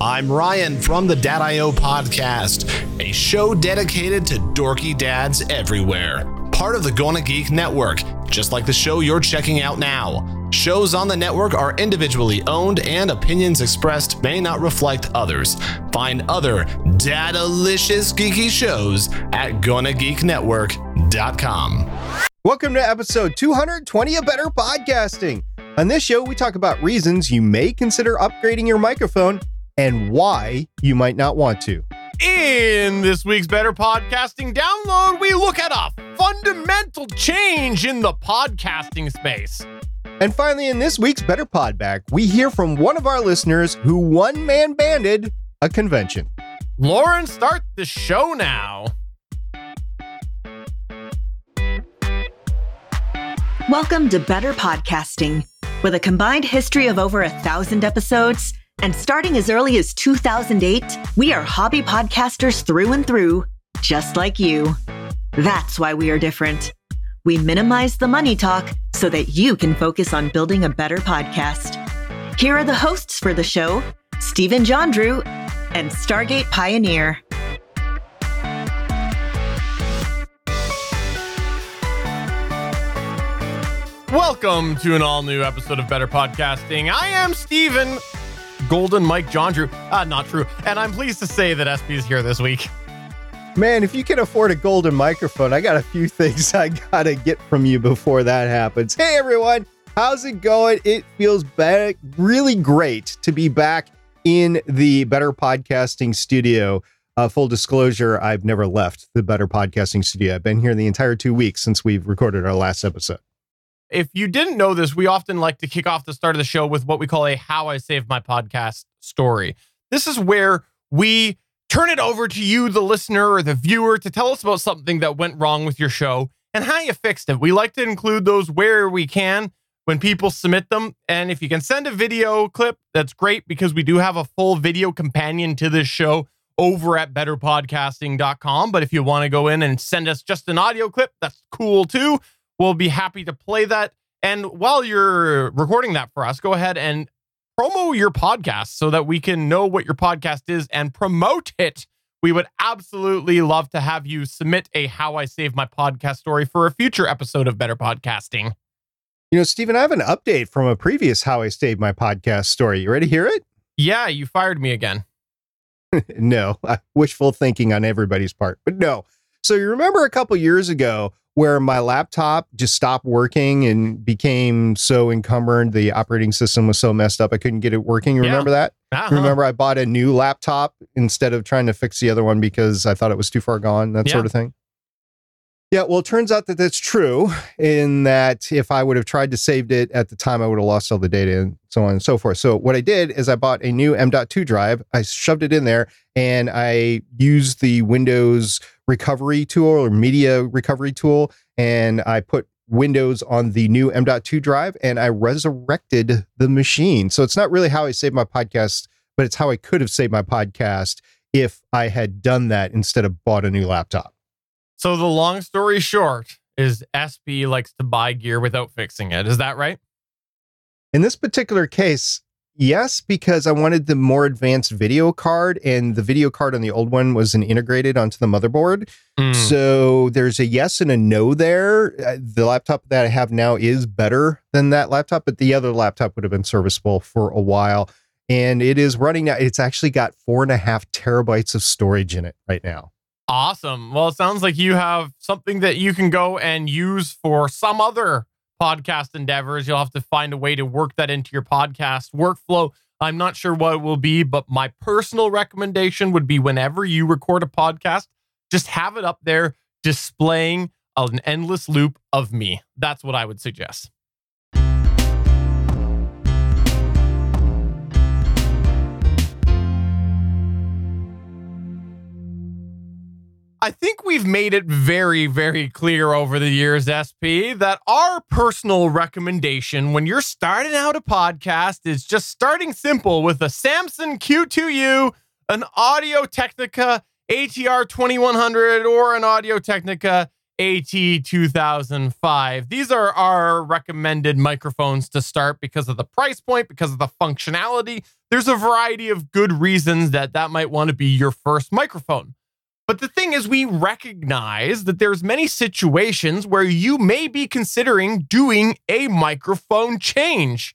I'm Ryan from the Dad.io podcast, a show dedicated to dorky dads everywhere. Part of the Gonna Geek Network, just like the show you're checking out now. Shows on the network are individually owned and opinions expressed may not reflect others. Find other dadalicious geeky shows at GonnaGeekNetwork.com. Welcome to episode 220 of Better Podcasting. On this show, we talk about reasons you may consider upgrading your microphone and why you might not want to. In this week's Better Podcasting download, we look at a fundamental change in the podcasting space. And finally, in this week's Better Pod Back, we hear from one of our listeners who one man banded a convention. Lauren, start the show now. Welcome to Better Podcasting. With a combined history of over a thousand episodes, and starting as early as 2008, we are hobby podcasters through and through, just like you. That's why we are different. We minimize the money talk so that you can focus on building a better podcast. Here are the hosts for the show Stephen John Drew and Stargate Pioneer. Welcome to an all new episode of Better Podcasting. I am Stephen Golden Mike John Drew. Uh, not true. And I'm pleased to say that SP is here this week. Man, if you can afford a golden microphone, I got a few things I gotta get from you before that happens. Hey everyone, how's it going? It feels back, really great to be back in the Better Podcasting Studio. Uh, full disclosure, I've never left the Better Podcasting Studio. I've been here the entire two weeks since we've recorded our last episode. If you didn't know this, we often like to kick off the start of the show with what we call a How I Saved My Podcast story. This is where we turn it over to you, the listener or the viewer, to tell us about something that went wrong with your show and how you fixed it. We like to include those where we can when people submit them. And if you can send a video clip, that's great because we do have a full video companion to this show over at betterpodcasting.com. But if you want to go in and send us just an audio clip, that's cool too. We'll be happy to play that. And while you're recording that for us, go ahead and promo your podcast so that we can know what your podcast is and promote it. We would absolutely love to have you submit a How I Save My Podcast story for a future episode of Better Podcasting. You know, Stephen, I have an update from a previous How I Saved My Podcast story. You ready to hear it? Yeah, you fired me again. no, wishful thinking on everybody's part, but no. So you remember a couple years ago where my laptop just stopped working and became so encumbered. The operating system was so messed up, I couldn't get it working. Remember yeah. that? Uh-huh. Remember, I bought a new laptop instead of trying to fix the other one because I thought it was too far gone, that yeah. sort of thing. Yeah, well, it turns out that that's true. In that, if I would have tried to save it at the time, I would have lost all the data and so on and so forth. So, what I did is I bought a new M.2 drive. I shoved it in there, and I used the Windows recovery tool or media recovery tool, and I put Windows on the new M.2 drive, and I resurrected the machine. So, it's not really how I saved my podcast, but it's how I could have saved my podcast if I had done that instead of bought a new laptop. So the long story short is SP likes to buy gear without fixing it. Is that right? In this particular case, yes, because I wanted the more advanced video card, and the video card on the old one wasn't integrated onto the motherboard. Mm. So there's a yes and a no there. Uh, the laptop that I have now is better than that laptop, but the other laptop would have been serviceable for a while. And it is running now. It's actually got four and a half terabytes of storage in it right now. Awesome. Well, it sounds like you have something that you can go and use for some other podcast endeavors. You'll have to find a way to work that into your podcast workflow. I'm not sure what it will be, but my personal recommendation would be whenever you record a podcast, just have it up there displaying an endless loop of me. That's what I would suggest. I think we've made it very, very clear over the years, SP, that our personal recommendation when you're starting out a podcast is just starting simple with a Samson Q2U, an Audio Technica ATR 2100, or an Audio Technica AT2005. These are our recommended microphones to start because of the price point, because of the functionality. There's a variety of good reasons that that might want to be your first microphone. But the thing is, we recognize that there's many situations where you may be considering doing a microphone change.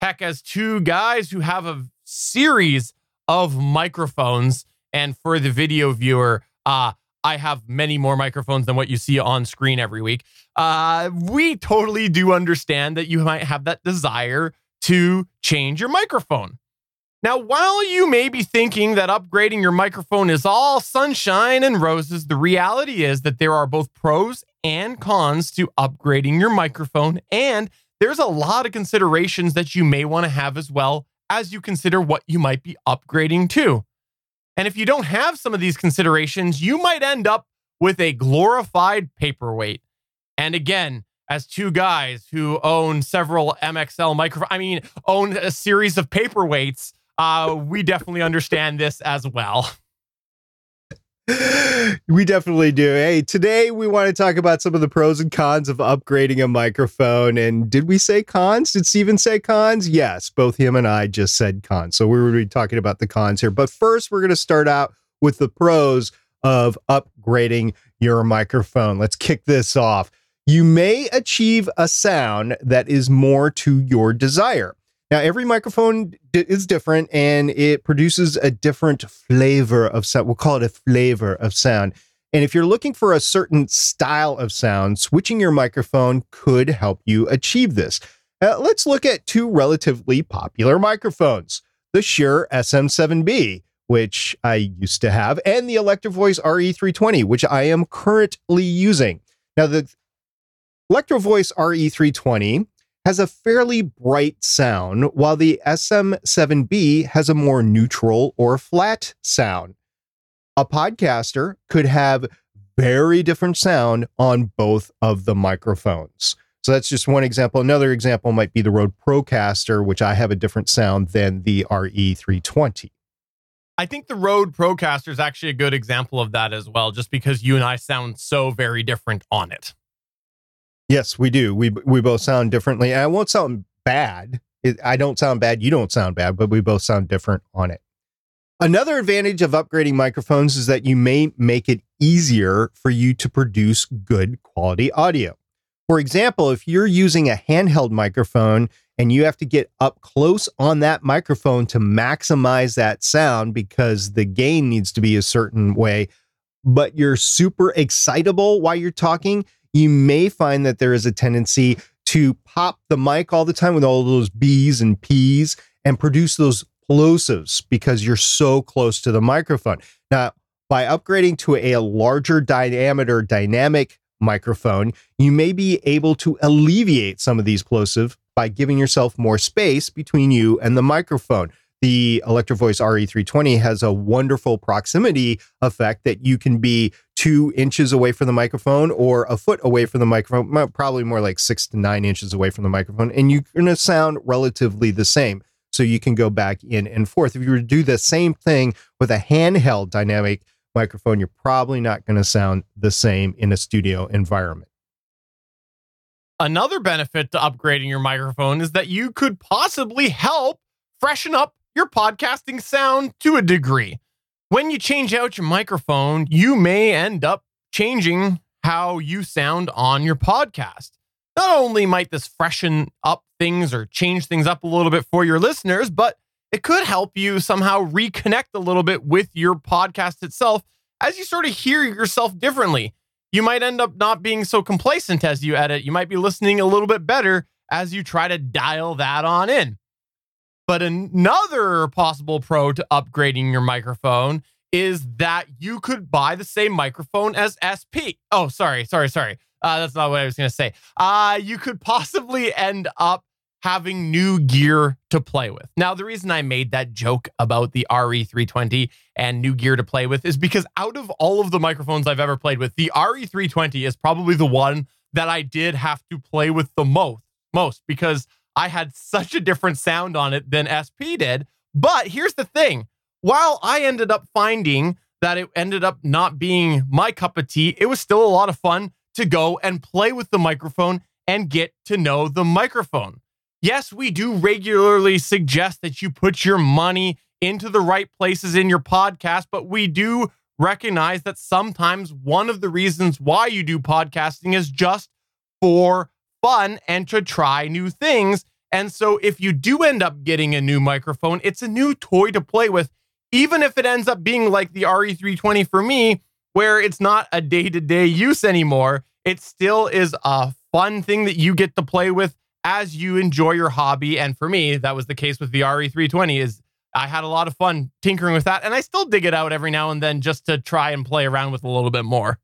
Heck, as two guys who have a series of microphones, and for the video viewer, uh, I have many more microphones than what you see on screen every week. Uh, we totally do understand that you might have that desire to change your microphone. Now, while you may be thinking that upgrading your microphone is all sunshine and roses, the reality is that there are both pros and cons to upgrading your microphone, and there's a lot of considerations that you may want to have as well as you consider what you might be upgrading to. And if you don't have some of these considerations, you might end up with a glorified paperweight. And again, as two guys who own several MXL microphones, I mean, own a series of paperweights, uh, we definitely understand this as well. we definitely do. Hey, today we want to talk about some of the pros and cons of upgrading a microphone. And did we say cons? Did Steven say cons? Yes, both him and I just said cons. So we're going to be talking about the cons here. But first, we're going to start out with the pros of upgrading your microphone. Let's kick this off. You may achieve a sound that is more to your desire. Now, every microphone is different and it produces a different flavor of sound. We'll call it a flavor of sound. And if you're looking for a certain style of sound, switching your microphone could help you achieve this. Uh, let's look at two relatively popular microphones the Shure SM7B, which I used to have, and the Electro-Voice RE320, which I am currently using. Now, the Electro-Voice RE320 has a fairly bright sound, while the SM7B has a more neutral or flat sound. A podcaster could have very different sound on both of the microphones. So that's just one example. Another example might be the Rode Procaster, which I have a different sound than the RE320. I think the Rode Procaster is actually a good example of that as well, just because you and I sound so very different on it. Yes, we do. We we both sound differently. And I won't sound bad. I don't sound bad. You don't sound bad, but we both sound different on it. Another advantage of upgrading microphones is that you may make it easier for you to produce good quality audio. For example, if you're using a handheld microphone and you have to get up close on that microphone to maximize that sound because the gain needs to be a certain way, but you're super excitable while you're talking, you may find that there is a tendency to pop the mic all the time with all those B's and P's and produce those plosives because you're so close to the microphone. Now, by upgrading to a larger diameter dynamic microphone, you may be able to alleviate some of these plosive by giving yourself more space between you and the microphone the Electro-Voice RE320 has a wonderful proximity effect that you can be two inches away from the microphone or a foot away from the microphone, probably more like six to nine inches away from the microphone, and you're going to sound relatively the same. So you can go back in and forth. If you were to do the same thing with a handheld dynamic microphone, you're probably not going to sound the same in a studio environment. Another benefit to upgrading your microphone is that you could possibly help freshen up your podcasting sound to a degree. When you change out your microphone, you may end up changing how you sound on your podcast. Not only might this freshen up things or change things up a little bit for your listeners, but it could help you somehow reconnect a little bit with your podcast itself as you sort of hear yourself differently. You might end up not being so complacent as you edit. You might be listening a little bit better as you try to dial that on in. But another possible pro to upgrading your microphone is that you could buy the same microphone as SP. Oh, sorry, sorry, sorry. Uh, that's not what I was going to say. Uh, you could possibly end up having new gear to play with. Now, the reason I made that joke about the RE320 and new gear to play with is because out of all of the microphones I've ever played with, the RE320 is probably the one that I did have to play with the most, most because I had such a different sound on it than SP did. But here's the thing while I ended up finding that it ended up not being my cup of tea, it was still a lot of fun to go and play with the microphone and get to know the microphone. Yes, we do regularly suggest that you put your money into the right places in your podcast, but we do recognize that sometimes one of the reasons why you do podcasting is just for fun and to try new things. And so if you do end up getting a new microphone, it's a new toy to play with, even if it ends up being like the RE320 for me, where it's not a day to day use anymore. It still is a fun thing that you get to play with as you enjoy your hobby. And for me, that was the case with the RE320 is I had a lot of fun tinkering with that. And I still dig it out every now and then just to try and play around with a little bit more.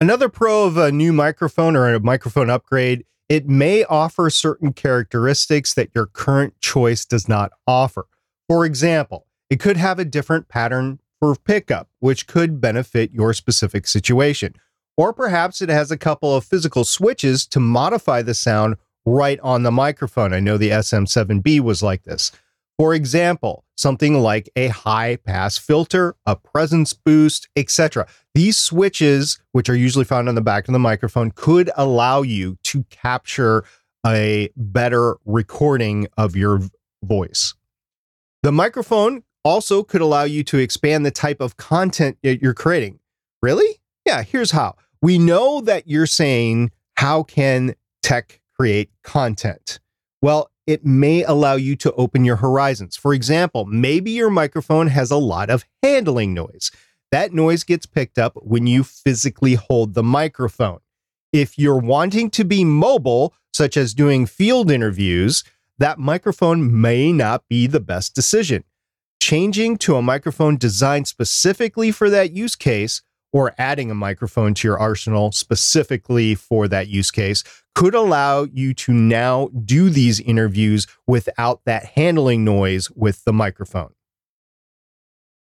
Another pro of a new microphone or a microphone upgrade, it may offer certain characteristics that your current choice does not offer. For example, it could have a different pattern for pickup, which could benefit your specific situation. Or perhaps it has a couple of physical switches to modify the sound right on the microphone. I know the SM7B was like this. For example, something like a high pass filter, a presence boost, etc. These switches, which are usually found on the back of the microphone, could allow you to capture a better recording of your voice. The microphone also could allow you to expand the type of content you're creating. Really? Yeah, here's how. We know that you're saying, how can tech create content? Well, it may allow you to open your horizons. For example, maybe your microphone has a lot of handling noise. That noise gets picked up when you physically hold the microphone. If you're wanting to be mobile, such as doing field interviews, that microphone may not be the best decision. Changing to a microphone designed specifically for that use case or adding a microphone to your arsenal specifically for that use case could allow you to now do these interviews without that handling noise with the microphone.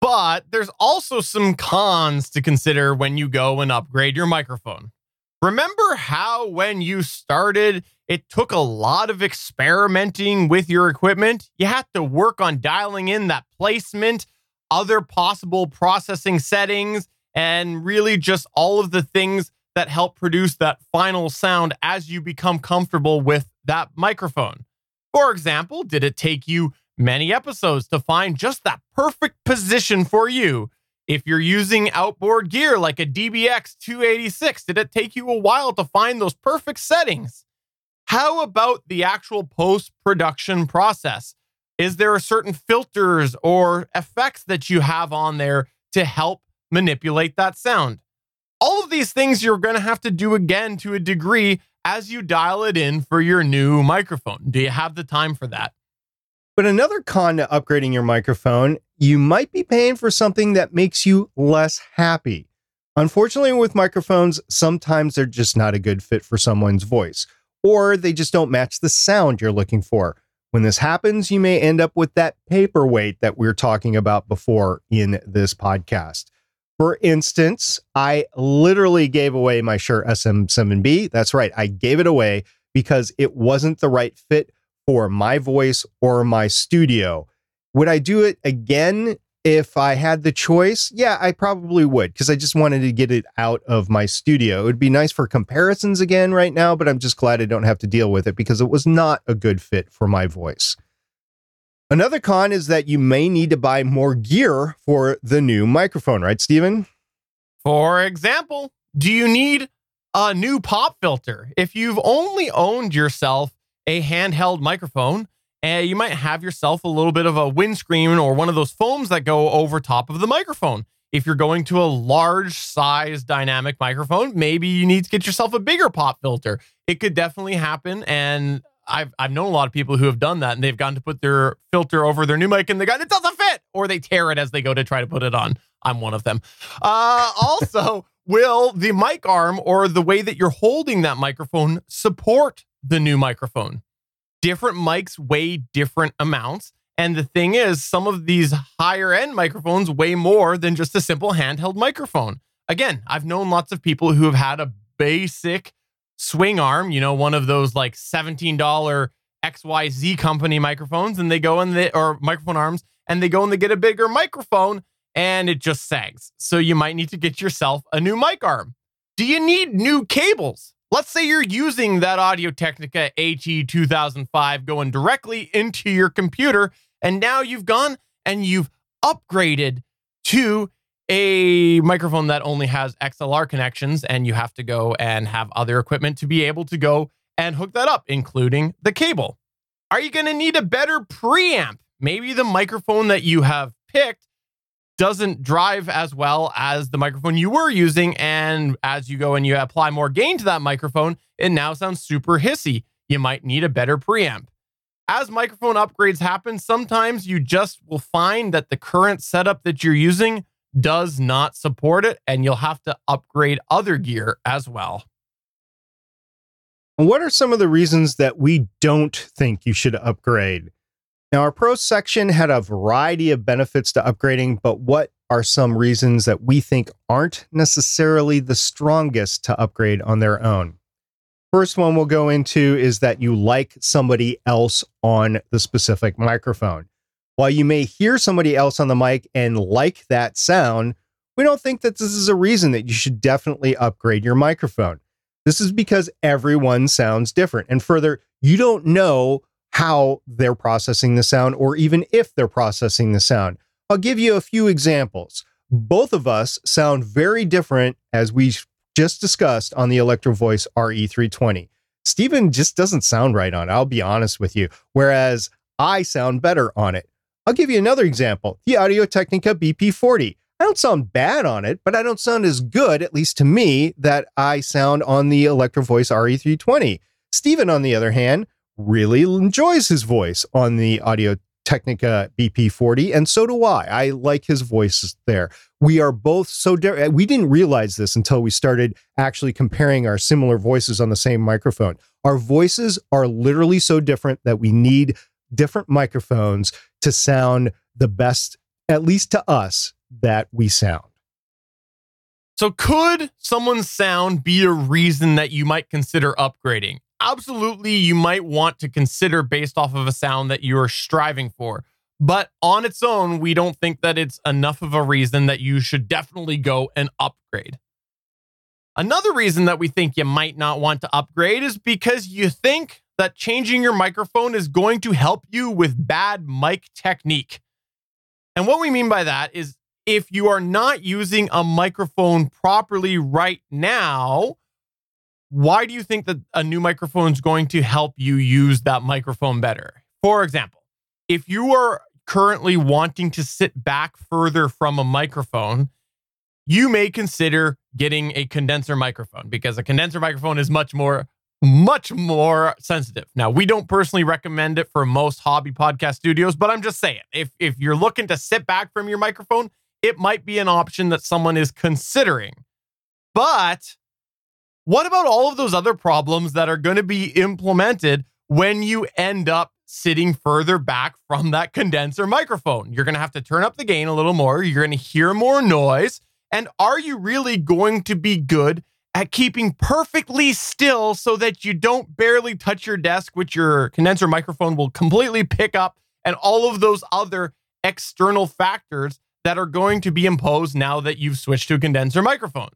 But there's also some cons to consider when you go and upgrade your microphone. Remember how when you started, it took a lot of experimenting with your equipment? You had to work on dialing in that placement, other possible processing settings, and really just all of the things that help produce that final sound as you become comfortable with that microphone. For example, did it take you many episodes to find just that perfect position for you? If you're using outboard gear like a DBX 286, did it take you a while to find those perfect settings? How about the actual post production process? Is there a certain filters or effects that you have on there to help manipulate that sound. All of these things you're going to have to do again to a degree as you dial it in for your new microphone. Do you have the time for that? But another con to upgrading your microphone, you might be paying for something that makes you less happy. Unfortunately, with microphones, sometimes they're just not a good fit for someone's voice, or they just don't match the sound you're looking for. When this happens, you may end up with that paperweight that we are talking about before in this podcast. For instance, I literally gave away my Shure SM7B. That's right, I gave it away because it wasn't the right fit for my voice or my studio. Would I do it again if I had the choice? Yeah, I probably would because I just wanted to get it out of my studio. It would be nice for comparisons again right now, but I'm just glad I don't have to deal with it because it was not a good fit for my voice. Another con is that you may need to buy more gear for the new microphone, right, Stephen? For example, do you need a new pop filter? If you've only owned yourself a handheld microphone, uh, you might have yourself a little bit of a windscreen or one of those foams that go over top of the microphone. If you're going to a large size dynamic microphone, maybe you need to get yourself a bigger pop filter. It could definitely happen. And I've I've known a lot of people who have done that and they've gone to put their filter over their new mic and they got it doesn't fit or they tear it as they go to try to put it on. I'm one of them. Uh, also, will the mic arm or the way that you're holding that microphone support the new microphone? Different mics weigh different amounts. And the thing is, some of these higher end microphones weigh more than just a simple handheld microphone. Again, I've known lots of people who have had a basic swing arm, you know, one of those like $17 XYZ company microphones, and they go in the or microphone arms, and they go and they get a bigger microphone and it just sags. So you might need to get yourself a new mic arm. Do you need new cables? Let's say you're using that Audio Technica AT2005 going directly into your computer, and now you've gone and you've upgraded to a microphone that only has XLR connections, and you have to go and have other equipment to be able to go and hook that up, including the cable. Are you going to need a better preamp? Maybe the microphone that you have picked doesn't drive as well as the microphone you were using. And as you go and you apply more gain to that microphone, it now sounds super hissy. You might need a better preamp. As microphone upgrades happen, sometimes you just will find that the current setup that you're using does not support it, and you'll have to upgrade other gear as well. What are some of the reasons that we don't think you should upgrade? Now, our pro section had a variety of benefits to upgrading, but what are some reasons that we think aren't necessarily the strongest to upgrade on their own? First one we'll go into is that you like somebody else on the specific microphone. While you may hear somebody else on the mic and like that sound, we don't think that this is a reason that you should definitely upgrade your microphone. This is because everyone sounds different. And further, you don't know how they're processing the sound or even if they're processing the sound. I'll give you a few examples. Both of us sound very different as we just discussed on the Electro Voice RE320. Stephen just doesn't sound right on it, I'll be honest with you, whereas I sound better on it. I'll give you another example the Audio Technica BP40. I don't sound bad on it, but I don't sound as good, at least to me, that I sound on the Electro Voice RE320. Stephen, on the other hand, really enjoys his voice on the Audio Technica BP40, and so do I. I like his voice there. We are both so different. Eh, we didn't realize this until we started actually comparing our similar voices on the same microphone. Our voices are literally so different that we need different microphones to sound the best, at least to us, that we sound. So, could someone's sound be a reason that you might consider upgrading? Absolutely, you might want to consider based off of a sound that you're striving for. But on its own, we don't think that it's enough of a reason that you should definitely go and upgrade. Another reason that we think you might not want to upgrade is because you think that changing your microphone is going to help you with bad mic technique. And what we mean by that is if you are not using a microphone properly right now, why do you think that a new microphone is going to help you use that microphone better? For example, if you are currently wanting to sit back further from a microphone, you may consider getting a condenser microphone because a condenser microphone is much more much more sensitive. Now, we don't personally recommend it for most hobby podcast studios, but I'm just saying, if if you're looking to sit back from your microphone, it might be an option that someone is considering. But what about all of those other problems that are going to be implemented when you end up sitting further back from that condenser microphone? You're going to have to turn up the gain a little more, you're going to hear more noise, and are you really going to be good at keeping perfectly still so that you don't barely touch your desk, which your condenser microphone will completely pick up, and all of those other external factors that are going to be imposed now that you've switched to a condenser microphone.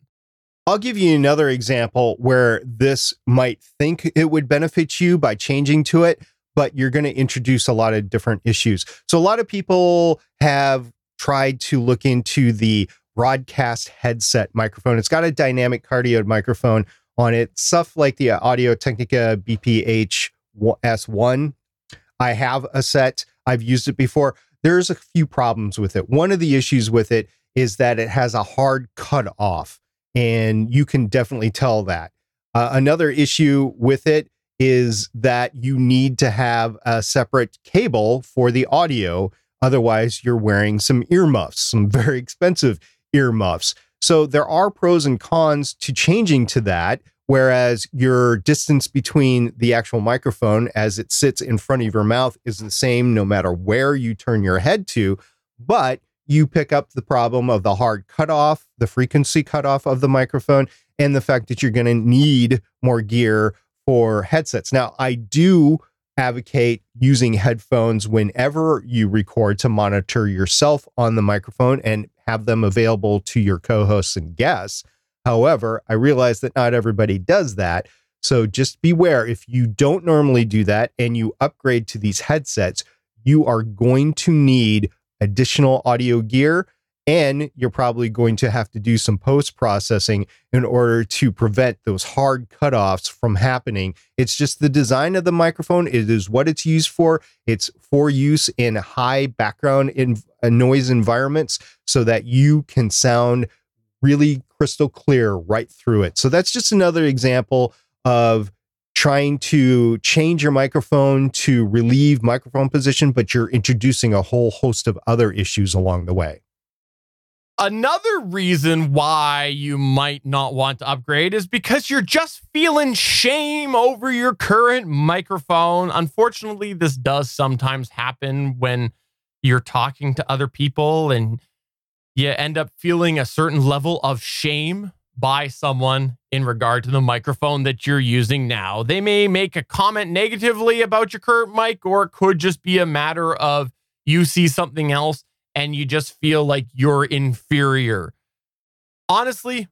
I'll give you another example where this might think it would benefit you by changing to it, but you're going to introduce a lot of different issues. So, a lot of people have tried to look into the broadcast headset microphone. It's got a dynamic cardioid microphone on it, stuff like the Audio Technica BPH S1. I have a set, I've used it before there's a few problems with it. One of the issues with it is that it has a hard cut off, and you can definitely tell that. Uh, another issue with it is that you need to have a separate cable for the audio. Otherwise, you're wearing some earmuffs, some very expensive earmuffs. So there are pros and cons to changing to that. Whereas your distance between the actual microphone as it sits in front of your mouth is the same no matter where you turn your head to, but you pick up the problem of the hard cutoff, the frequency cutoff of the microphone, and the fact that you're going to need more gear for headsets. Now, I do advocate using headphones whenever you record to monitor yourself on the microphone and have them available to your co hosts and guests. However, I realize that not everybody does that. So just beware if you don't normally do that and you upgrade to these headsets, you are going to need additional audio gear and you're probably going to have to do some post processing in order to prevent those hard cutoffs from happening. It's just the design of the microphone. It is what it's used for. It's for use in high background in, uh, noise environments so that you can sound really crystal clear right through it. So that's just another example of trying to change your microphone to relieve microphone position, but you're introducing a whole host of other issues along the way. Another reason why you might not want to upgrade is because you're just feeling shame over your current microphone. Unfortunately, this does sometimes happen when you're talking to other people and you end up feeling a certain level of shame by someone in regard to the microphone that you're using now. They may make a comment negatively about your current mic, or it could just be a matter of you see something else and you just feel like you're inferior. Honestly,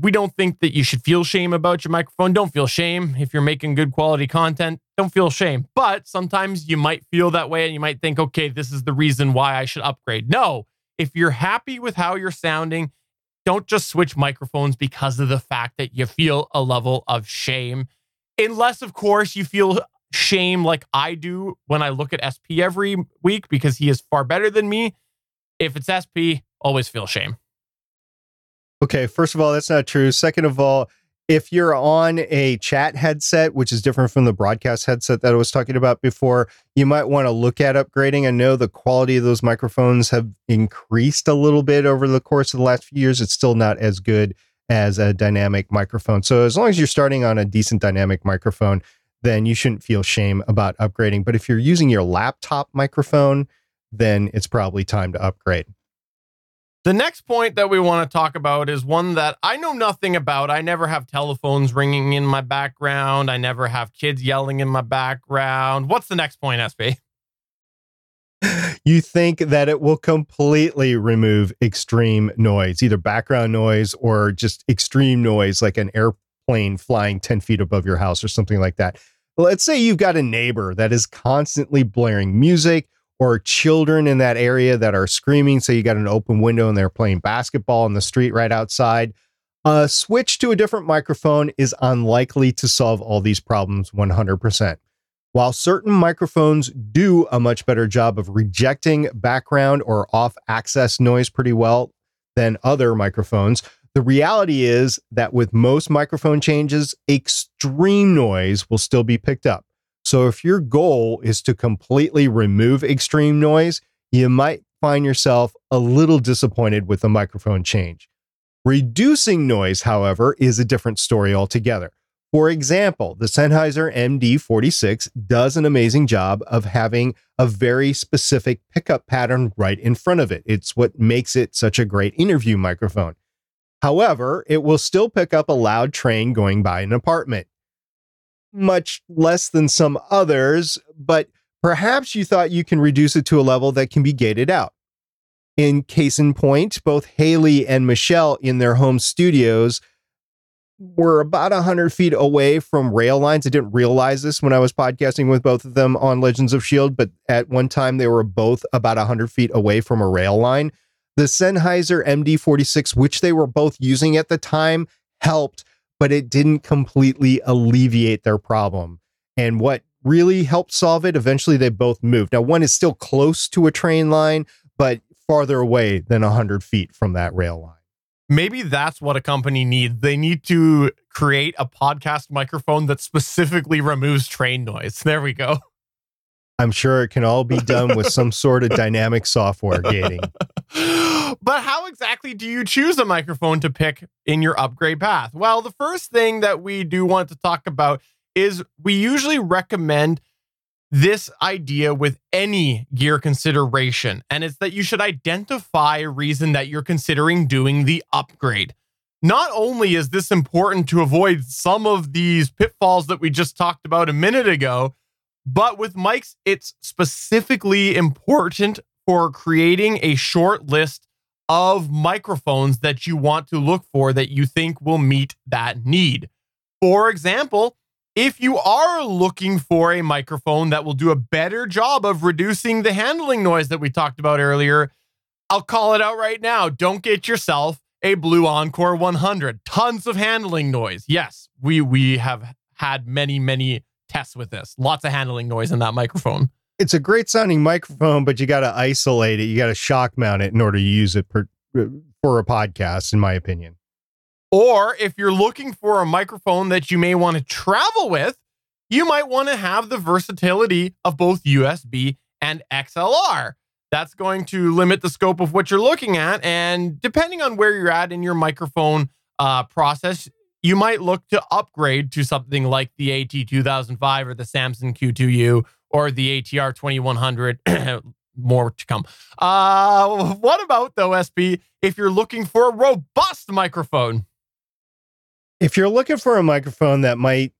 we don't think that you should feel shame about your microphone. Don't feel shame if you're making good quality content. Don't feel shame. But sometimes you might feel that way and you might think, okay, this is the reason why I should upgrade. No, if you're happy with how you're sounding, don't just switch microphones because of the fact that you feel a level of shame. Unless, of course, you feel shame like I do when I look at SP every week because he is far better than me. If it's SP, always feel shame. Okay, first of all, that's not true. Second of all, if you're on a chat headset, which is different from the broadcast headset that I was talking about before, you might want to look at upgrading. I know the quality of those microphones have increased a little bit over the course of the last few years. It's still not as good as a dynamic microphone. So as long as you're starting on a decent dynamic microphone, then you shouldn't feel shame about upgrading. But if you're using your laptop microphone, then it's probably time to upgrade. The next point that we want to talk about is one that I know nothing about. I never have telephones ringing in my background. I never have kids yelling in my background. What's the next point, SP? You think that it will completely remove extreme noise, either background noise or just extreme noise, like an airplane flying 10 feet above your house or something like that. Let's say you've got a neighbor that is constantly blaring music or children in that area that are screaming. So you got an open window and they're playing basketball in the street right outside. A switch to a different microphone is unlikely to solve all these problems 100%. While certain microphones do a much better job of rejecting background or off access noise pretty well than other microphones, the reality is that with most microphone changes, extreme noise will still be picked up. So if your goal is to completely remove extreme noise, you might find yourself a little disappointed with the microphone change. Reducing noise, however, is a different story altogether. For example, the Sennheiser MD46 does an amazing job of having a very specific pickup pattern right in front of it. It's what makes it such a great interview microphone. However, it will still pick up a loud train going by an apartment much less than some others, but perhaps you thought you can reduce it to a level that can be gated out. In case in point, both Haley and Michelle in their home studios were about 100 feet away from rail lines. I didn't realize this when I was podcasting with both of them on Legends of S.H.I.E.L.D., but at one time they were both about 100 feet away from a rail line. The Sennheiser MD46, which they were both using at the time, helped but it didn't completely alleviate their problem. And what really helped solve it, eventually they both moved. Now, one is still close to a train line, but farther away than 100 feet from that rail line. Maybe that's what a company needs. They need to create a podcast microphone that specifically removes train noise. There we go. I'm sure it can all be done with some sort of dynamic software gating. but how exactly do you choose a microphone to pick in your upgrade path? Well, the first thing that we do want to talk about is we usually recommend this idea with any gear consideration, and it's that you should identify a reason that you're considering doing the upgrade. Not only is this important to avoid some of these pitfalls that we just talked about a minute ago, but with mics, it's specifically important for creating a short list of microphones that you want to look for that you think will meet that need. For example, if you are looking for a microphone that will do a better job of reducing the handling noise that we talked about earlier, I'll call it out right now. Don't get yourself a Blue Encore 100. Tons of handling noise. Yes, we we have had many many tests with this. Lots of handling noise in that microphone. It's a great sounding microphone, but you got to isolate it. You got to shock mount it in order to use it per, for a podcast, in my opinion. Or if you're looking for a microphone that you may want to travel with, you might want to have the versatility of both USB and XLR. That's going to limit the scope of what you're looking at. And depending on where you're at in your microphone uh, process, you might look to upgrade to something like the AT2005 or the Samson Q2U or the ATR 2100. More to come. Uh, what about though, SP, if you're looking for a robust microphone? If you're looking for a microphone that might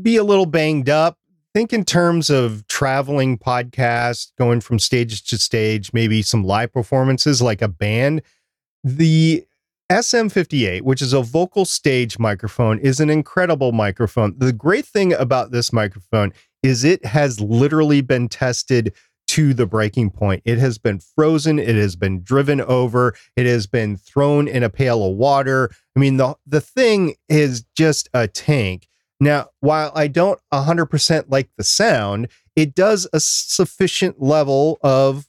be a little banged up, think in terms of traveling podcast, going from stage to stage, maybe some live performances like a band. The SM58, which is a vocal stage microphone, is an incredible microphone. The great thing about this microphone is it has literally been tested to the breaking point. It has been frozen, it has been driven over, it has been thrown in a pail of water. I mean, the the thing is just a tank. Now, while I don't 100% like the sound, it does a sufficient level of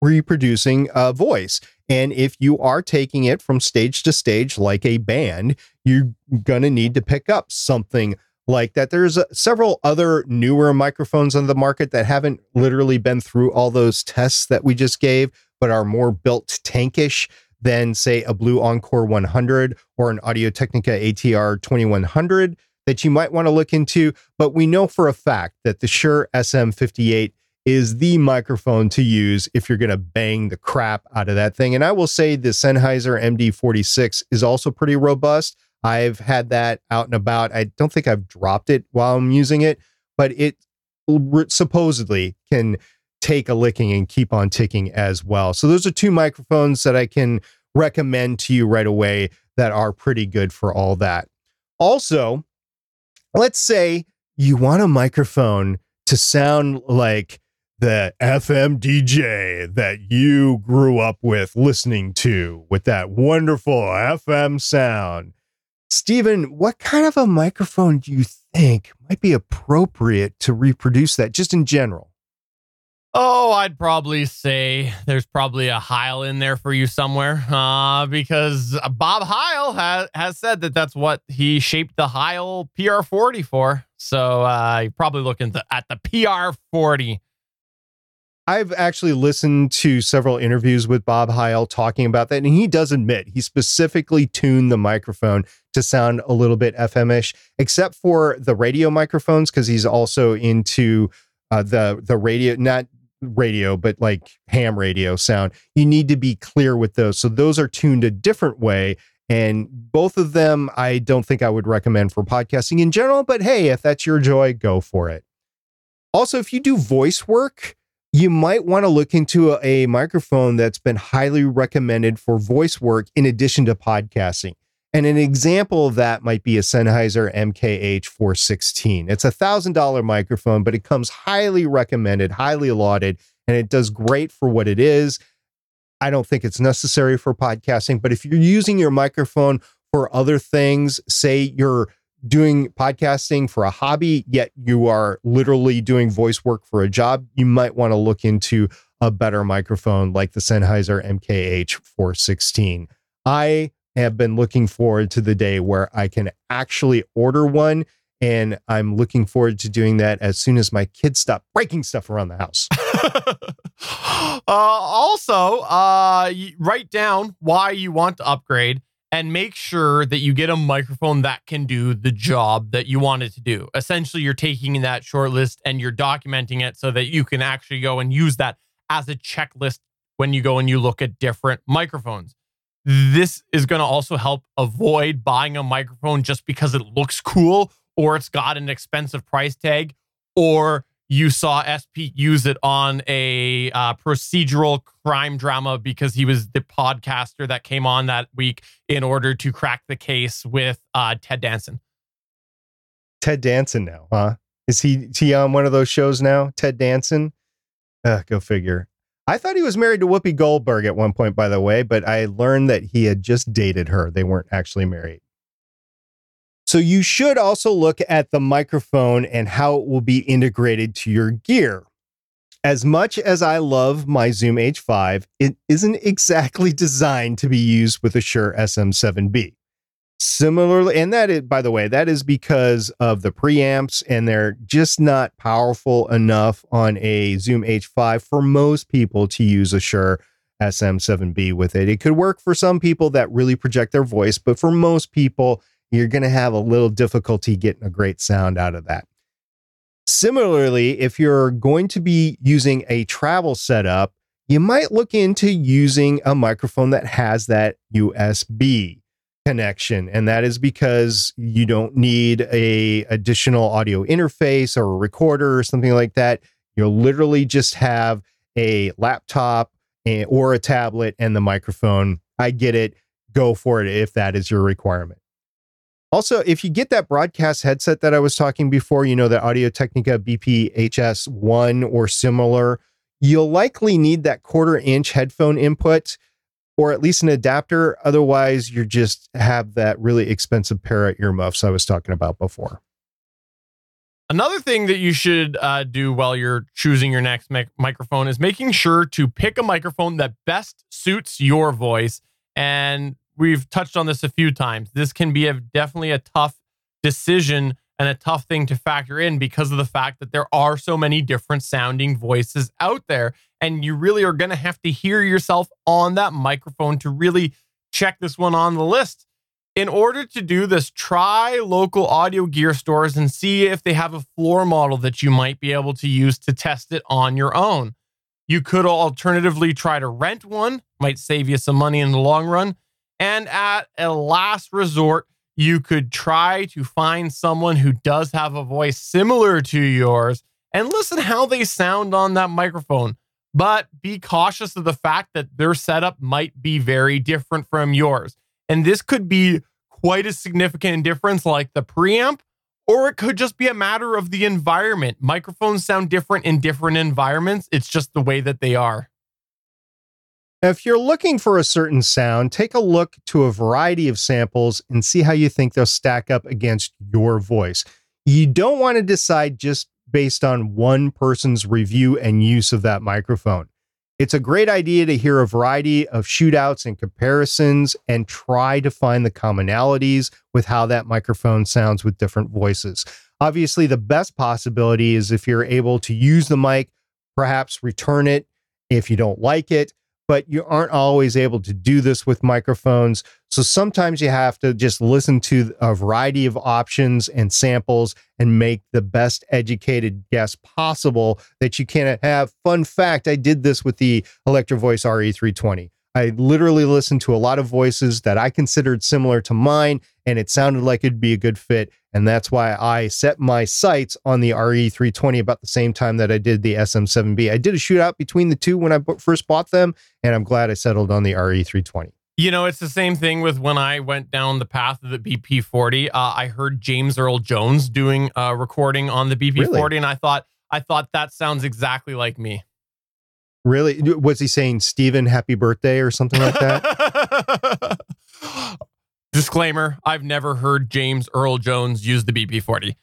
reproducing a voice. And if you are taking it from stage to stage like a band, you're going to need to pick up something like that. There's uh, several other newer microphones on the market that haven't literally been through all those tests that we just gave, but are more built tankish than, say, a Blue Encore 100 or an Audio Technica ATR 2100 that you might want to look into. But we know for a fact that the Shure SM58 is the microphone to use if you're going to bang the crap out of that thing. And I will say the Sennheiser MD46 is also pretty robust. I've had that out and about. I don't think I've dropped it while I'm using it, but it supposedly can take a licking and keep on ticking as well. So those are two microphones that I can recommend to you right away that are pretty good for all that. Also, let's say you want a microphone to sound like the FM DJ that you grew up with listening to with that wonderful FM sound. Stephen, what kind of a microphone do you think might be appropriate to reproduce that just in general? Oh, I'd probably say there's probably a Heil in there for you somewhere, uh, because Bob Heil has has said that that's what he shaped the Heil PR40 for. So uh, you're probably looking at the PR40. I've actually listened to several interviews with Bob Heil talking about that, and he does admit he specifically tuned the microphone to sound a little bit FMish, except for the radio microphones, because he's also into uh, the the radio, not radio, but like ham radio sound. You need to be clear with those, so those are tuned a different way. And both of them, I don't think I would recommend for podcasting in general. But hey, if that's your joy, go for it. Also, if you do voice work, you might want to look into a, a, microphone that's been highly recommended for voice work in addition to podcasting. And an example of that might be a Sennheiser MKH 416. It's a $1,000 microphone, but it comes highly recommended, highly lauded, and it does great for what it is. I don't think it's necessary for podcasting, but if you're using your microphone for other things, say you're doing podcasting for a hobby, yet you are literally doing voice work for a job, you might want to look into a better microphone like the Sennheiser MKH 416. I have been looking forward to the day where I can actually order one. And I'm looking forward to doing that as soon as my kids stop breaking stuff around the house. uh, also, uh, write down why you want to upgrade and make sure that you get a microphone that can do the job that you want it to do. Essentially, you're taking that short list and you're documenting it so that you can actually go and use that as a checklist when you go and you look at different microphones. This is going to also help avoid buying a microphone just because it looks cool or it's got an expensive price tag or you saw SP use it on a uh, procedural crime drama because he was the podcaster that came on that week in order to crack the case with uh, Ted Danson. Ted Danson now, huh? Is he is he on one of those shows now? Ted Danson? Uh, go figure. I thought he was married to Whoopi Goldberg at one point, by the way, but I learned that he had just dated her. They weren't actually married. So you should also look at the microphone and how it will be integrated to your gear. As much as I love my Zoom H5, it isn't exactly designed to be used with a Shure SM7B. Similarly, and that is, by the way, that is because of the preamps, and they're just not powerful enough on a Zoom H5 for most people to use a Shure SM7B with it. It could work for some people that really project their voice, but for most people, you're going to have a little difficulty getting a great sound out of that. Similarly, if you're going to be using a travel setup, you might look into using a microphone that has that USB connection and that is because you don't need a additional audio interface or a recorder or something like that. You'll literally just have a laptop or a tablet and the microphone. I get it. Go for it if that is your requirement. Also if you get that broadcast headset that i was talking before you know the audio technica bphs 1 or similar you'll likely need that quarter inch headphone input or at least an adapter. Otherwise, you just have that really expensive pair of earmuffs I was talking about before. Another thing that you should uh, do while you're choosing your next mic- microphone is making sure to pick a microphone that best suits your voice. And we've touched on this a few times. This can be a definitely a tough decision and a tough thing to factor in because of the fact that there are so many different sounding voices out there and you really are going to have to hear yourself on that microphone to really check this one on the list. In order to do this, try local audio gear stores and see if they have a floor model that you might be able to use to test it on your own. You could alternatively try to rent one, might save you some money in the long run. And at a last resort, you could try to find someone who does have a voice similar to yours and listen how they sound on that microphone but be cautious of the fact that their setup might be very different from yours. And this could be quite a significant difference, like the preamp, or it could just be a matter of the environment. Microphones sound different in different environments, it's just the way that they are. If you're looking for a certain sound, take a look to a variety of samples and see how you think they'll stack up against your voice. You don't want to decide just based on one person's review and use of that microphone. It's a great idea to hear a variety of shootouts and comparisons and try to find the commonalities with how that microphone sounds with different voices. Obviously, the best possibility is if you're able to use the mic, perhaps return it if you don't like it, but you aren't always able to do this with microphones. So sometimes you have to just listen to a variety of options and samples and make the best educated guess possible that you can have. Fun fact I did this with the Electro Voice RE320. I literally listened to a lot of voices that I considered similar to mine, and it sounded like it'd be a good fit. And that's why I set my sights on the RE320 about the same time that I did the SM7B. I did a shootout between the two when I first bought them, and I'm glad I settled on the RE320. You know, it's the same thing with when I went down the path of the BP40. Uh, I heard James Earl Jones doing a recording on the BP40, really? and I thought, I thought that sounds exactly like me. Really? Was he saying Stephen, happy birthday or something like that? Disclaimer: I've never heard James Earl Jones use the BP40.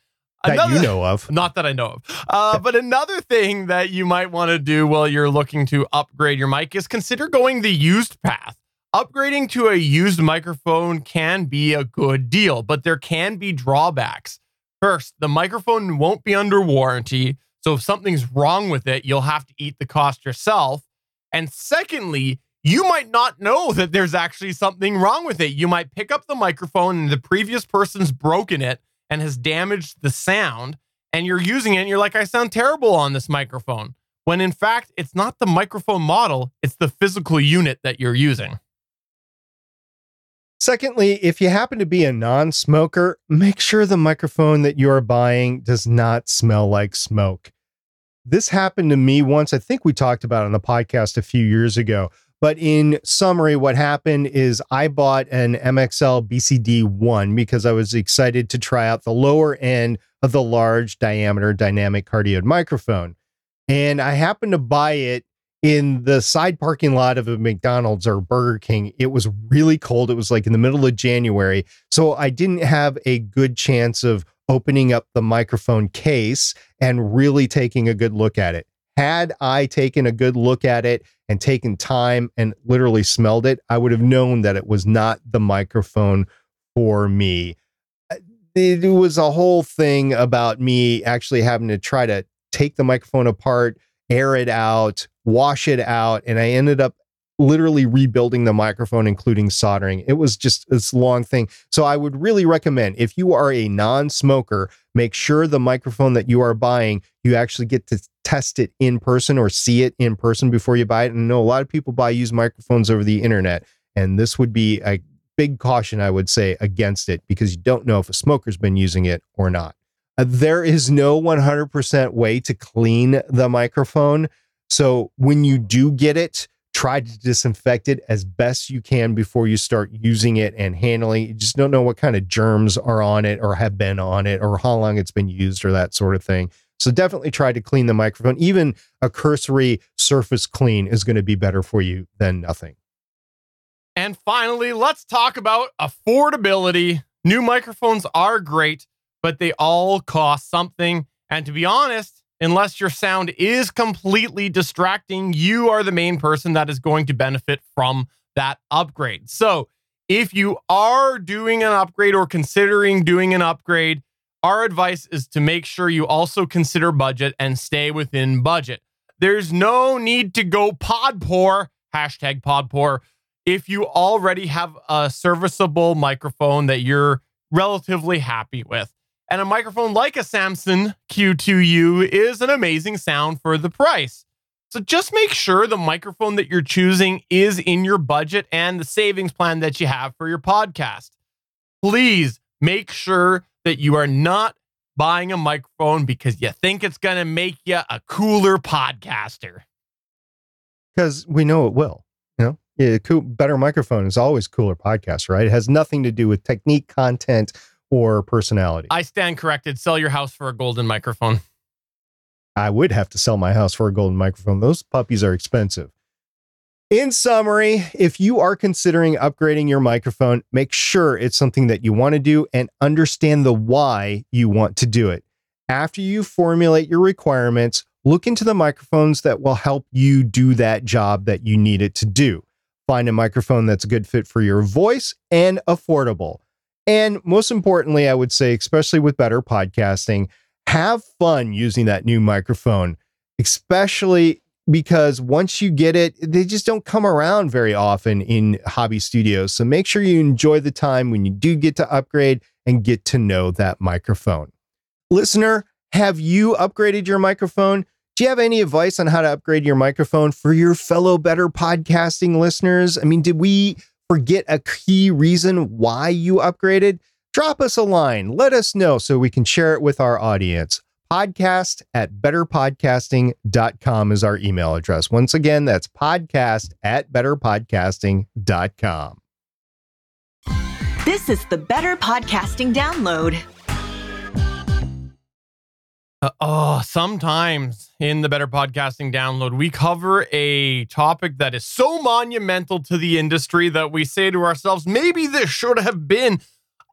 That another, you know of. Not that I know of. Uh, but another thing that you might want to do while you're looking to upgrade your mic is consider going the used path upgrading to a used microphone can be a good deal, but there can be drawbacks. First, the microphone won't be under warranty. So if something's wrong with it, you'll have to eat the cost yourself. And secondly, you might not know that there's actually something wrong with it. You might pick up the microphone and the previous person's broken it and has damaged the sound, and you're using it and you're like, I sound terrible on this microphone. When in fact, it's not the microphone model, it's the physical unit that you're using. Secondly, if you happen to be a non smoker, make sure the microphone that you are buying does not smell like smoke. this happened to me once. I think we talked about it on the podcast a few years ago. But in summary, what happened is I bought an MXL BCD 1 because I was excited to try out the lower end of the large diameter dynamic cardioid microphone. And I happened to buy it in the side parking lot of a McDonald's or Burger King. It was really cold. It was like in the middle of January. So I didn't have a good chance of opening up the microphone case and really taking a good look at it. Had I taken a good look at it and taken time and literally smelled it, I would have known that it was not the microphone for me. Uh, it was a whole thing about me actually having to try to take the microphone apart, air it out, wash it out, and I ended up literally rebuilding the microphone, including soldering. It was just this long thing. So I would really recommend if you are a non smoker, make sure the microphone that you are buying, you actually get to test it in person or see it in person before you buy it. And I know a lot of people buy used microphones over the internet. And this would be a big caution, I would say, against it because you don't know if a smoker's been using it or not. There is no 100% way to clean the microphone. So when you do get it, try to disinfect it as best you can before you start using it and handling it. You just don't know what kind of germs are on it or have been on it or how long it's been used or that sort of thing. So definitely try to clean the microphone. Even a cursory surface clean is going to be better for you than nothing. And finally, let's talk about affordability. New microphones are great, but they all cost something. And to be honest, unless your sound is completely distracting, you are the main person that is going to benefit from that upgrade. So, if you are doing an upgrade or considering doing an upgrade, our advice is to make sure you also consider budget and stay within budget. There's no need to go pod poor, hashtag pod poor, if you already have a serviceable microphone that you're relatively happy with. And a microphone like a Samson Q2U is an amazing sound for the price. So just make sure the microphone that you're choosing is in your budget and the savings plan that you have for your podcast. Please make sure that you are not buying a microphone because you think it's going to make you a cooler podcaster. Because we know it will. You know, yeah, cool, better microphone is always cooler podcast, right? It has nothing to do with technique, content, or personality. I stand corrected. Sell your house for a golden microphone. I would have to sell my house for a golden microphone. Those puppies are expensive. In summary, if you are considering upgrading your microphone, make sure it's something that you want to do and understand the why you want to do it. After you formulate your requirements, look into the microphones that will help you do that job that you need it to do. Find a microphone that's a good fit for your voice and affordable. And most importantly, I would say, especially with better podcasting, have fun using that new microphone, especially because once you get it, they just don't come around very often in hobby studios. So make sure you enjoy the time when you do get to upgrade and get to know that microphone. Listener, have you upgraded your microphone? Do you have any advice on how to upgrade your microphone for your fellow better podcasting listeners? I mean, did we forget a key reason why you upgraded, drop us a line. Let us know so we can share it with our audience. Podcast at betterpodcasting.com is our email address. Once again, that's podcast at betterpodcasting.com. This is the Better Podcasting Download. Uh, oh, sometimes in the Better Podcasting Download, we cover a topic that is so monumental to the industry that we say to ourselves, maybe this should have been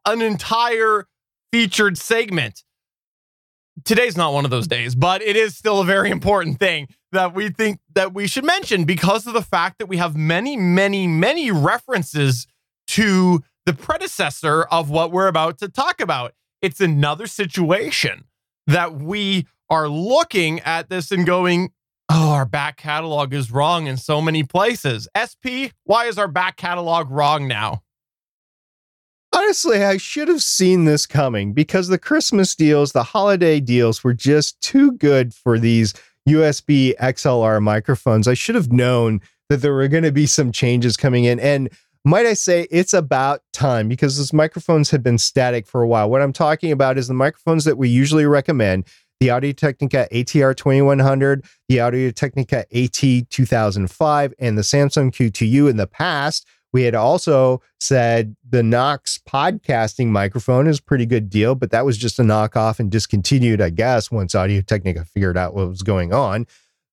an entire featured segment. Today's not one of those days, but it is still a very important thing that we think that we should mention because of the fact that we have many, many, many references to the predecessor of what we're about to talk about. It's another situation that we are looking at this and going, oh, our back catalog is wrong in so many places. SP, why is our back catalog wrong now? Honestly, I should have seen this coming because the Christmas deals, the holiday deals were just too good for these USB XLR microphones. I should have known that there were going to be some changes coming in. And might I say it's about time because those microphones had been static for a while. What I'm talking about is the microphones that we usually recommend. the Audio Technica ATR 2100, the Audio Technica AT 2005, and the Samson Q2U in the past. We had also said the Knox podcasting microphone is a pretty good deal, but that was just a knockoff and discontinued, I guess, once Audio Technica figured out what was going on.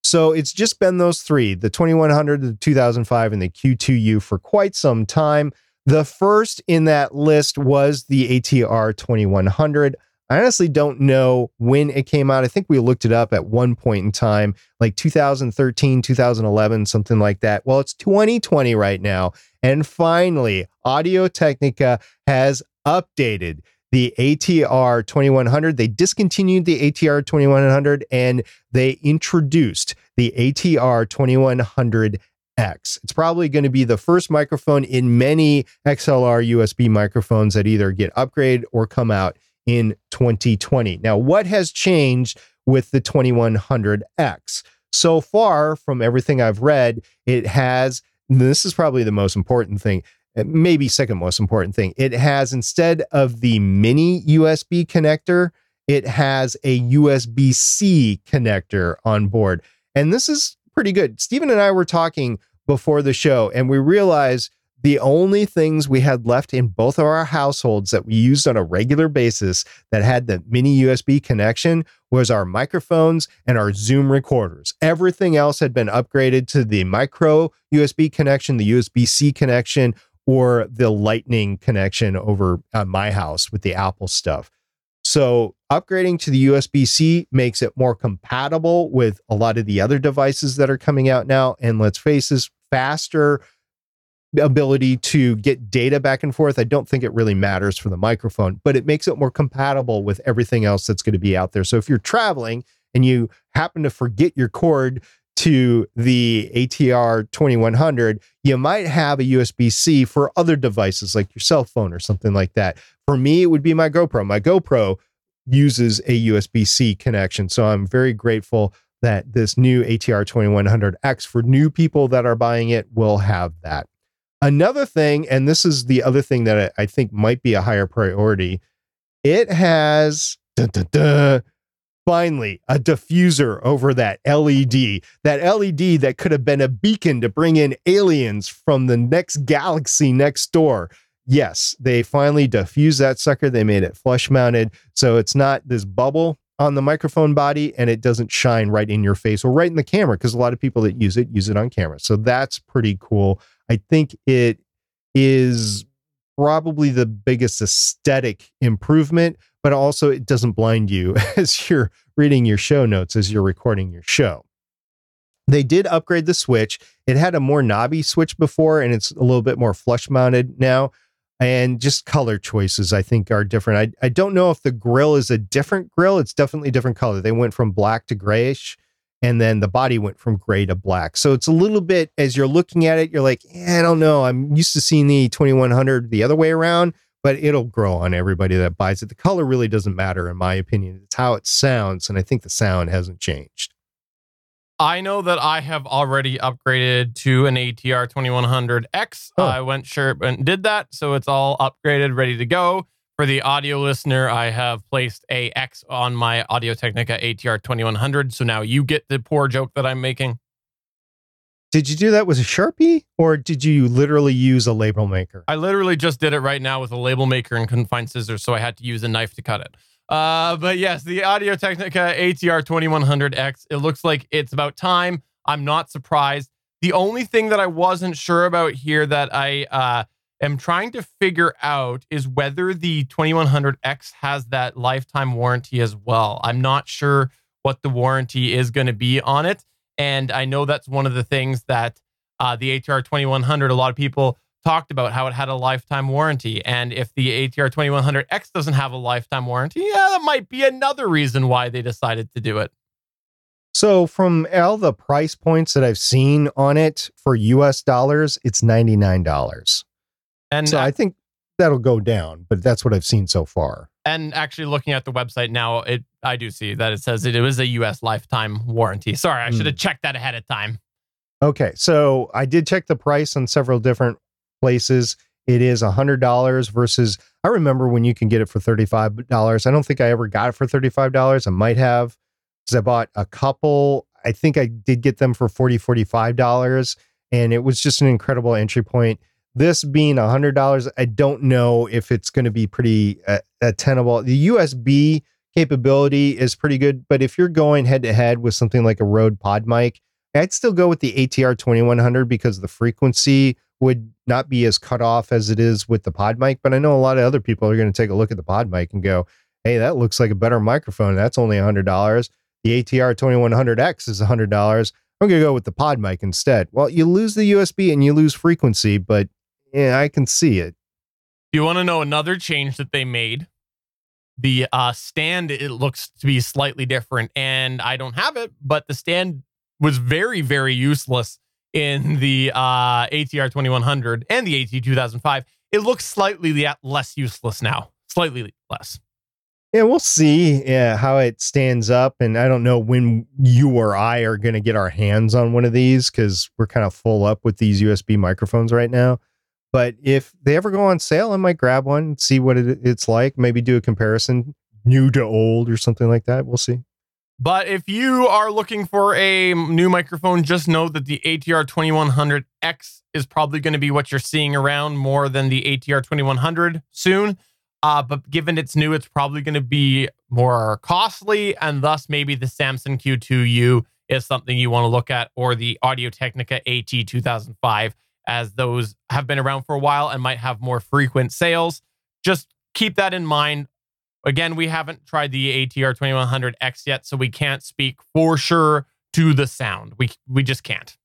So it's just been those three the 2100, the 2005, and the Q2U for quite some time. The first in that list was the ATR 2100. I honestly don't know when it came out. I think we looked it up at one point in time, like 2013, 2011, something like that. Well, it's 2020 right now. And finally, Audio Technica has updated the ATR 2100. They discontinued the ATR 2100 and they introduced the ATR 2100 X. It's probably going to be the first microphone in many XLR USB microphones that either get upgraded or come out in 2020. Now, what has changed with the 2100X? So far, from everything I've read, it has, this is probably the most important thing, maybe second most important thing. It has, instead of the mini USB connector, it has a USB C connector on board. And this is pretty good. Stephen and I were talking before the show, and we realized the only things we had left in both of our households that we used on a regular basis that had the mini USB connection was our microphones and our Zoom recorders. Everything else had been upgraded to the micro USB connection, the USB C connection, or the Lightning connection over at my house with the Apple stuff. So, upgrading to the USB C makes it more compatible with a lot of the other devices that are coming out now. And let's face it, faster ability to get data back and forth. I don't think it really matters for the microphone, but it makes it more compatible with everything else that's going to be out there. So if you're traveling and you happen to forget your cord to the ATR 2100, you might have a USB C for other devices like your cell phone or something like that. For me, it would be my GoPro. My GoPro uses a USB C connection. So I'm very grateful that this new ATR 2100X for new people that are buying it will have that. Another thing, and this is the other thing that I think might be a higher priority, it has finally a diffuser over that LED. That LED that could have been a beacon to bring in aliens from the next galaxy next door. Yes, they finally diffused that sucker. They made it flush mounted. So it's not this bubble on the microphone body and it doesn't shine right in your face or right in the camera because a lot of people that use it use it on camera. So that's pretty cool. I think it is probably the biggest aesthetic improvement, but also it doesn't blind you as you're reading your show notes as you're recording your show. They did upgrade the switch. It had a more knobby switch before, and it's a little bit more flush mounted now. And just color choices, I think, are different. I, I don't know if the grill is a different grill. It's definitely different color. They went from black to grayish and then the body went from gray to black. So it's a little bit as you're looking at it, you're like, eh, I don't know. I'm used to seeing the 2100 the other way around, but it'll grow on everybody that buys it. The color really doesn't matter, in my opinion. It's how it sounds, and I think the sound hasn't changed. I know that I have already upgraded to an ATR 2100X. Oh. I went sure and did that, so it's all upgraded, ready to go. For the audio listener, I have placed a X on my Audio Technica ATR 2100. So now you get the poor joke that I'm making. Did you do that with a Sharpie or did you literally use a label maker? I literally just did it right now with a label maker and couldn't find scissors, so I had to use a knife to cut it. Uh, but yes, the Audio Technica ATR 2100X, it looks like it's about time. I'm not surprised. The only thing that I wasn't sure about here that I uh, am trying to figure out is whether the 2100X has that lifetime warranty as well. I'm not sure what the warranty is going to be on it. And I know that's one of the things that uh, the ATR 2100, a lot of people talked about how it had a lifetime warranty. And if the ATR 2100X doesn't have a lifetime warranty, yeah, that might be another reason why they decided to do it. So, from all the price points that I've seen on it for US dollars, it's $99. And so I think that'll go down, but that's what I've seen so far. And actually, looking at the website now, it I do see that it says it, it was a U.S. lifetime warranty. Sorry, I should have mm. checked that ahead of time. Okay, so I did check the price on several different places. it is a $100 versus I remember when you can get it for $35. I don't think I ever got it for $35. I might have because I bought a couple. I think I did get them for $40, $45. And it was just an incredible entry point. This being a $100, I don't know if it's going to be pretty uh, attainable. The USB capability is pretty good, but if you're going head to head with something like a Rode Pod mic, I'd still go with the ATR 2100 because the frequency would not be as cut off as it is with the pod mic. But I know a lot of other people are going to take a look at the pod mic and go, hey, that looks like a better microphone. That's only a $100. The ATR 2100X is a $100. I'm going to go with the pod mic instead. Well, you lose the USB and you lose frequency, but yeah, I can see it. Do you want to know another change that they made? The uh, stand, it looks to be slightly different, and I don't have it, but the stand was very, very useless in the uh, ATR 2100 and the AT 2005. It looks slightly less useless now, slightly less. Yeah, we'll see yeah, how it stands up. And I don't know when you or I are going to get our hands on one of these because we're kind of full up with these USB microphones right now. But if they ever go on sale, I might grab one, and see what it, it's like, maybe do a comparison, new to old or something like that. We'll see. But if you are looking for a new microphone, just know that the ATR 2100X is probably going to be what you're seeing around more than the ATR 2100 soon. Uh, but given it's new, it's probably going to be more costly, and thus maybe the Samson Q2U is something you want to look at, or the Audio Technica AT 2005, as those have been around for a while and might have more frequent sales. Just keep that in mind. Again, we haven't tried the ATR 2100X yet, so we can't speak for sure to the sound. We we just can't.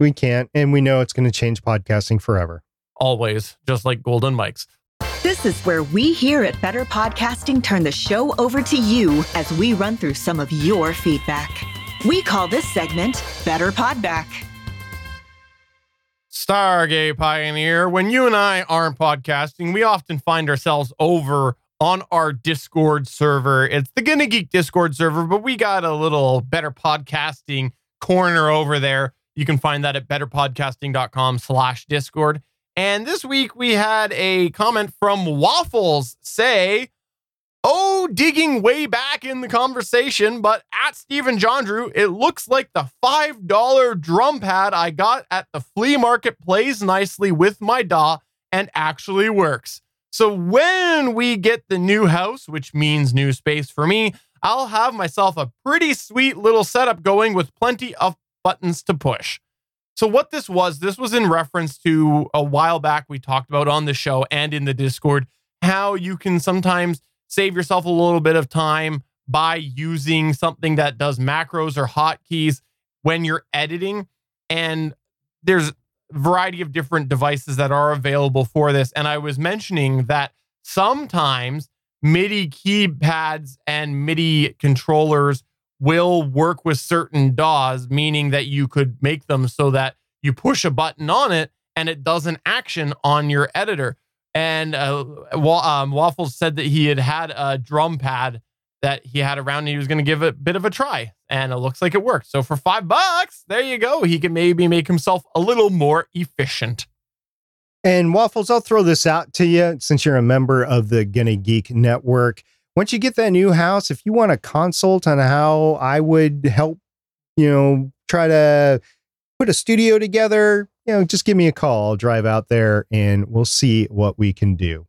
We can't, and we know it's going to change podcasting forever. Always, just like golden mics. This is where we here at Better Podcasting turn the show over to you as we run through some of your feedback. We call this segment Better Podback. Stargate Pioneer, when you and I aren't podcasting, we often find ourselves over on our Discord server. It's the Gonna Geek Discord server, but we got a little better podcasting corner over there. You can find that at betterpodcasting.com slash Discord. And this week we had a comment from Waffles say, Oh, digging way back in the conversation, but at Stephen John Drew, it looks like the $5 drum pad I got at the flea market plays nicely with my DAW and actually works. So when we get the new house, which means new space for me, I'll have myself a pretty sweet little setup going with plenty of buttons to push. So what this was, this was in reference to a while back we talked about on the show and in the Discord how you can sometimes save yourself a little bit of time by using something that does macros or hotkeys when you're editing and there's a variety of different devices that are available for this. And I was mentioning that sometimes MIDI keypads and MIDI controllers will work with certain DAWs, meaning that you could make them so that you push a button on it and it does an action on your editor. And uh, um, Waffles said that he had had a drum pad that he had around and he was going to give it a bit of a try and it looks like it worked. So for five bucks there you go. He can maybe make himself a little more efficient. And waffles i'll throw this out to you since you're a member of the gonna geek network. Once you get that new house if you want a consult on how i would help you know try to put a studio together you know just give me a call i'll drive out there and we'll see what we can do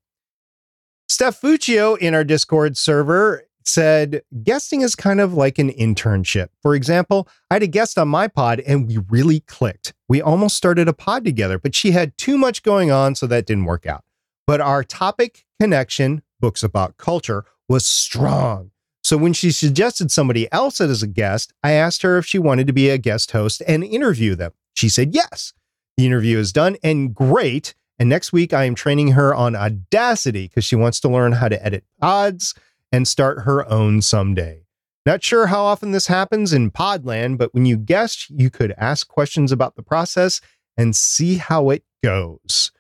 Steph Fuccio in our Discord server said guesting is kind of like an internship. For example, I had a guest on my pod and we really clicked. We almost started a pod together, but she had too much going on, so that didn't work out. But our topic connection, books about culture, was strong. So when she suggested somebody else as a guest, I asked her if she wanted to be a guest host and interview them. She said yes. The interview is done and great. And next week, I am training her on Audacity because she wants to learn how to edit pods and start her own someday. Not sure how often this happens in Podland, but when you guest, you could ask questions about the process and see how it goes.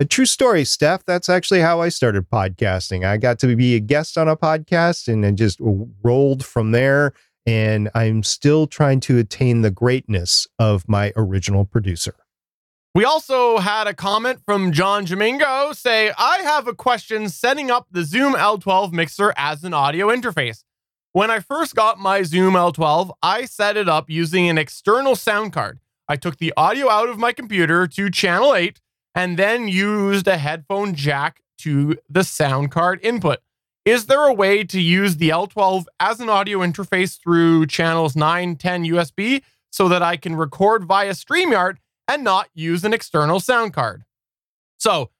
A true story, Steph. That's actually how I started podcasting. I got to be a guest on a podcast and then just rolled from there. And I'm still trying to attain the greatness of my original producer. We also had a comment from John Domingo say, I have a question setting up the Zoom L12 mixer as an audio interface. When I first got my Zoom L12, I set it up using an external sound card. I took the audio out of my computer to channel 8 and then used a headphone jack to the sound card input. Is there a way to use the L12 as an audio interface through channels 9, 10 USB so that I can record via StreamYard and not use an external sound card? So,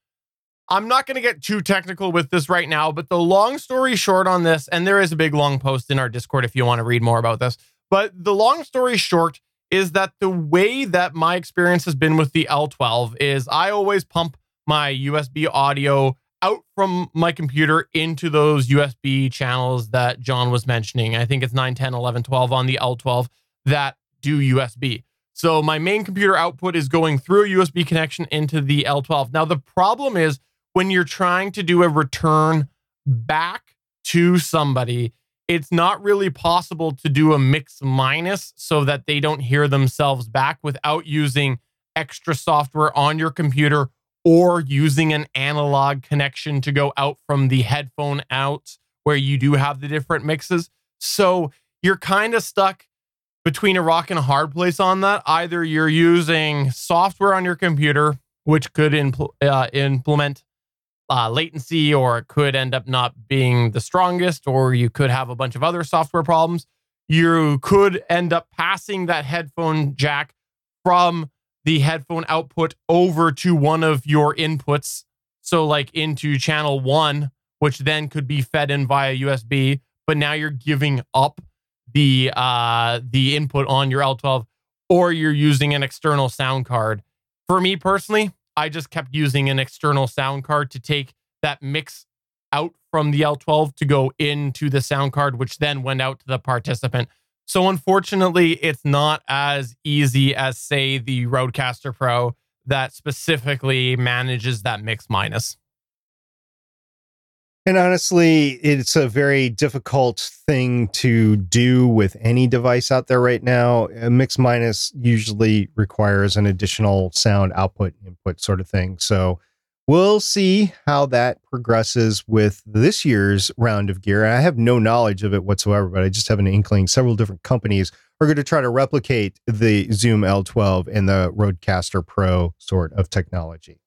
I'm not going to get too technical with this right now, but the long story short on this, and there is a big long post in our Discord if you want to read more about this, but the long story short is that the way that my experience has been with the L12 is I always pump my USB audio out from my computer into those USB channels that John was mentioning. I think it's 9, 10, 11, 12 on the L12 that do USB. So my main computer output is going through a USB connection into the L12. Now, the problem is when you're trying to do a return back to somebody, it's not really possible to do a mix minus so that they don't hear themselves back without using extra software on your computer or using an analog connection to go out from the headphone out where you do have the different mixes. So you're kind of stuck between a rock and a hard place on that. Either you're using software on your computer, which could impl- uh, implement uh, latency, or it could end up not being the strongest, or you could have a bunch of other software problems. You could end up passing that headphone jack from the headphone output over to one of your inputs. So, like into channel one, which then could be fed in via USB, but now you're giving up the uh, the input on your L12, or you're using an external sound card. For me personally, I just kept using an external sound card to take that mix out from the L12 to go into the sound card, which then went out to the participant. So unfortunately, it's not as easy as say the Rodecaster Pro that specifically manages that mix minus. And honestly, it's a very difficult thing to do with any device out there right now. A mix minus usually requires an additional sound output input sort of thing. So We'll see how that progresses with this year's round of gear. I have no knowledge of it whatsoever, but I just have an inkling several different companies are going to try to replicate the Zoom L12 and the Rodecaster Pro sort of technology.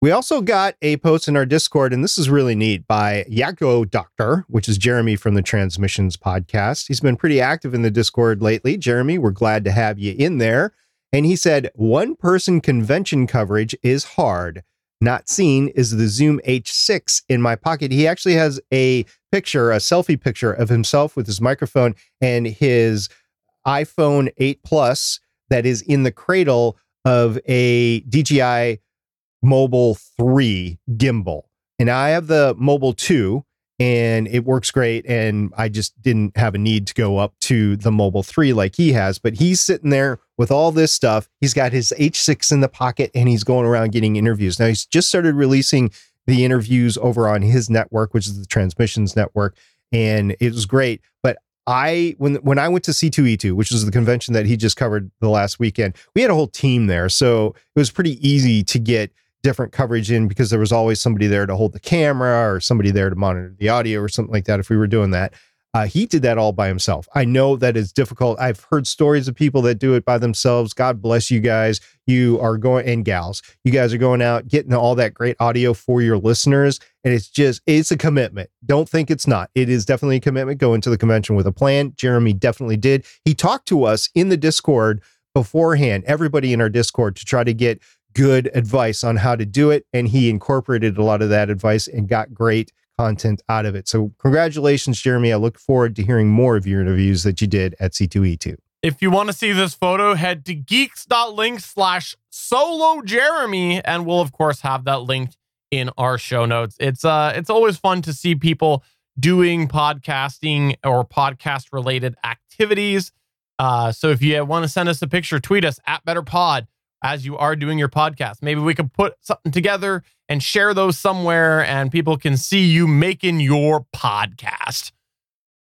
We also got a post in our Discord, and this is really neat by Yako Doctor, which is Jeremy from the Transmissions podcast. He's been pretty active in the Discord lately. Jeremy, we're glad to have you in there. And he said, one person convention coverage is hard. Not seen is the Zoom H6 in my pocket. He actually has a picture, a selfie picture of himself with his microphone and his iPhone 8 Plus that is in the cradle of a DJI Mobile 3 gimbal. And I have the Mobile 2 and it works great. And I just didn't have a need to go up to the Mobile 3 like he has. But he's sitting there with all this stuff. He's got his H6 in the pocket and he's going around getting interviews. Now, he's just started releasing the interviews over on his network, which is the Transmissions Network. And it was great. But I when when I went to C2E2, which was the convention that he just covered the last weekend, we had a whole team there. So it was pretty easy to get different coverage in because there was always somebody there to hold the camera or somebody there to monitor the audio or something like that if we were doing that. Uh, he did that all by himself. I know that it's difficult. I've heard stories of people that do it by themselves. God bless you guys. You are going and gals. You guys are going out getting all that great audio for your listeners, and it's just it's a commitment. Don't think it's not. It is definitely a commitment. Going to the convention with a plan. Jeremy definitely did. He talked to us in the Discord beforehand. Everybody in our Discord to try to get good advice on how to do it. And he incorporated a lot of that advice and got great content out of it. So, congratulations, Jeremy. I look forward to hearing more of your interviews that you did at C2E2. If you want to see this photo, head to geeks.link slash solo Jeremy, and we'll of course have that linked in our show notes. It's uh it's always fun to see people doing podcasting or podcast related activities. Uh, so if you want to send us a picture, tweet us at BetterPod as you are doing your podcast. Maybe we could put something together and share those somewhere and people can see you making your podcast.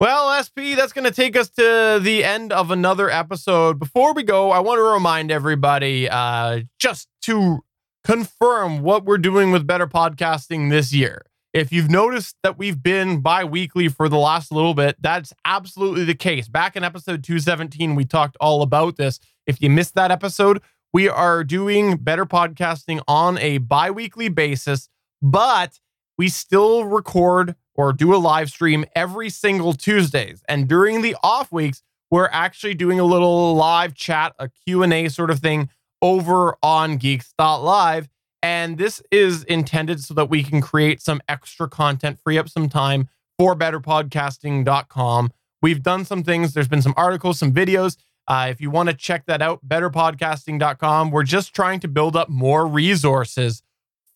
Well, SP, that's going to take us to the end of another episode. Before we go, I want to remind everybody uh, just to confirm what we're doing with Better Podcasting this year. If you've noticed that we've been bi weekly for the last little bit, that's absolutely the case. Back in episode 217, we talked all about this. If you missed that episode, we are doing Better Podcasting on a bi weekly basis, but we still record or do a live stream every single Tuesdays. And during the off weeks, we're actually doing a little live chat, a Q&A sort of thing over on geeks.live. And this is intended so that we can create some extra content, free up some time for betterpodcasting.com. We've done some things. There's been some articles, some videos. Uh, if you want to check that out, betterpodcasting.com. We're just trying to build up more resources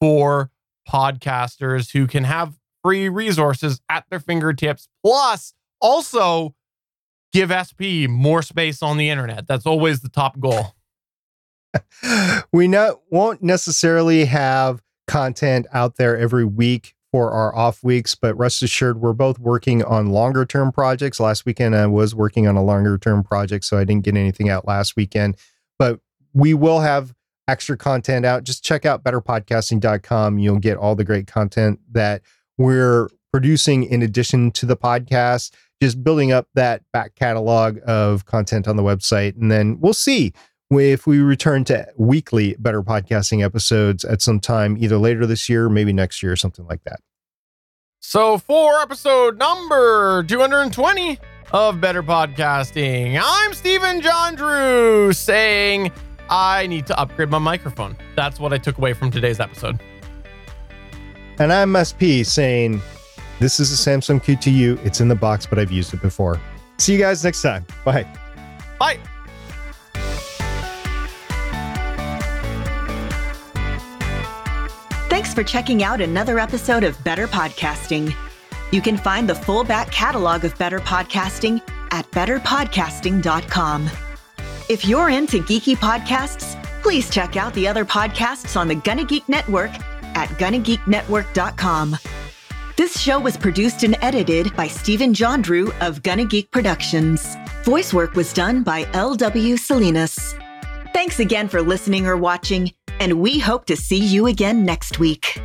for podcasters who can have free resources at their fingertips. Plus, also give SP more space on the internet. That's always the top goal. we not won't necessarily have content out there every week for our off weeks, but rest assured, we're both working on longer term projects. Last weekend, I was working on a longer term project, so I didn't get anything out last weekend. But we will have extra content out. Just check out betterpodcasting.com. You'll get all the great content that we're producing in addition to the podcast, just building up that back catalog of content on the website. And then we'll see if we return to weekly better podcasting episodes at some time, either later this year, maybe next year, or something like that. So, for episode number 220 of Better Podcasting, I'm Stephen John Drew saying I need to upgrade my microphone. That's what I took away from today's episode. And I'm SP saying, This is a Samson Q2U. It's in the box, but I've used it before. See you guys next time. Bye. Bye. Thanks for checking out another episode of Better Podcasting. You can find the full back catalog of Better Podcasting at betterpodcasting.com. If you're into geeky podcasts, please check out the other podcasts on the Gonna Geek Network at GonnaGeekNetwork.com. This show was produced and edited by Stephen John Drew of Gonna Geek Productions. Voice work was done by L.W. Salinas. Thanks again for listening or watching, and we hope to see you again next week.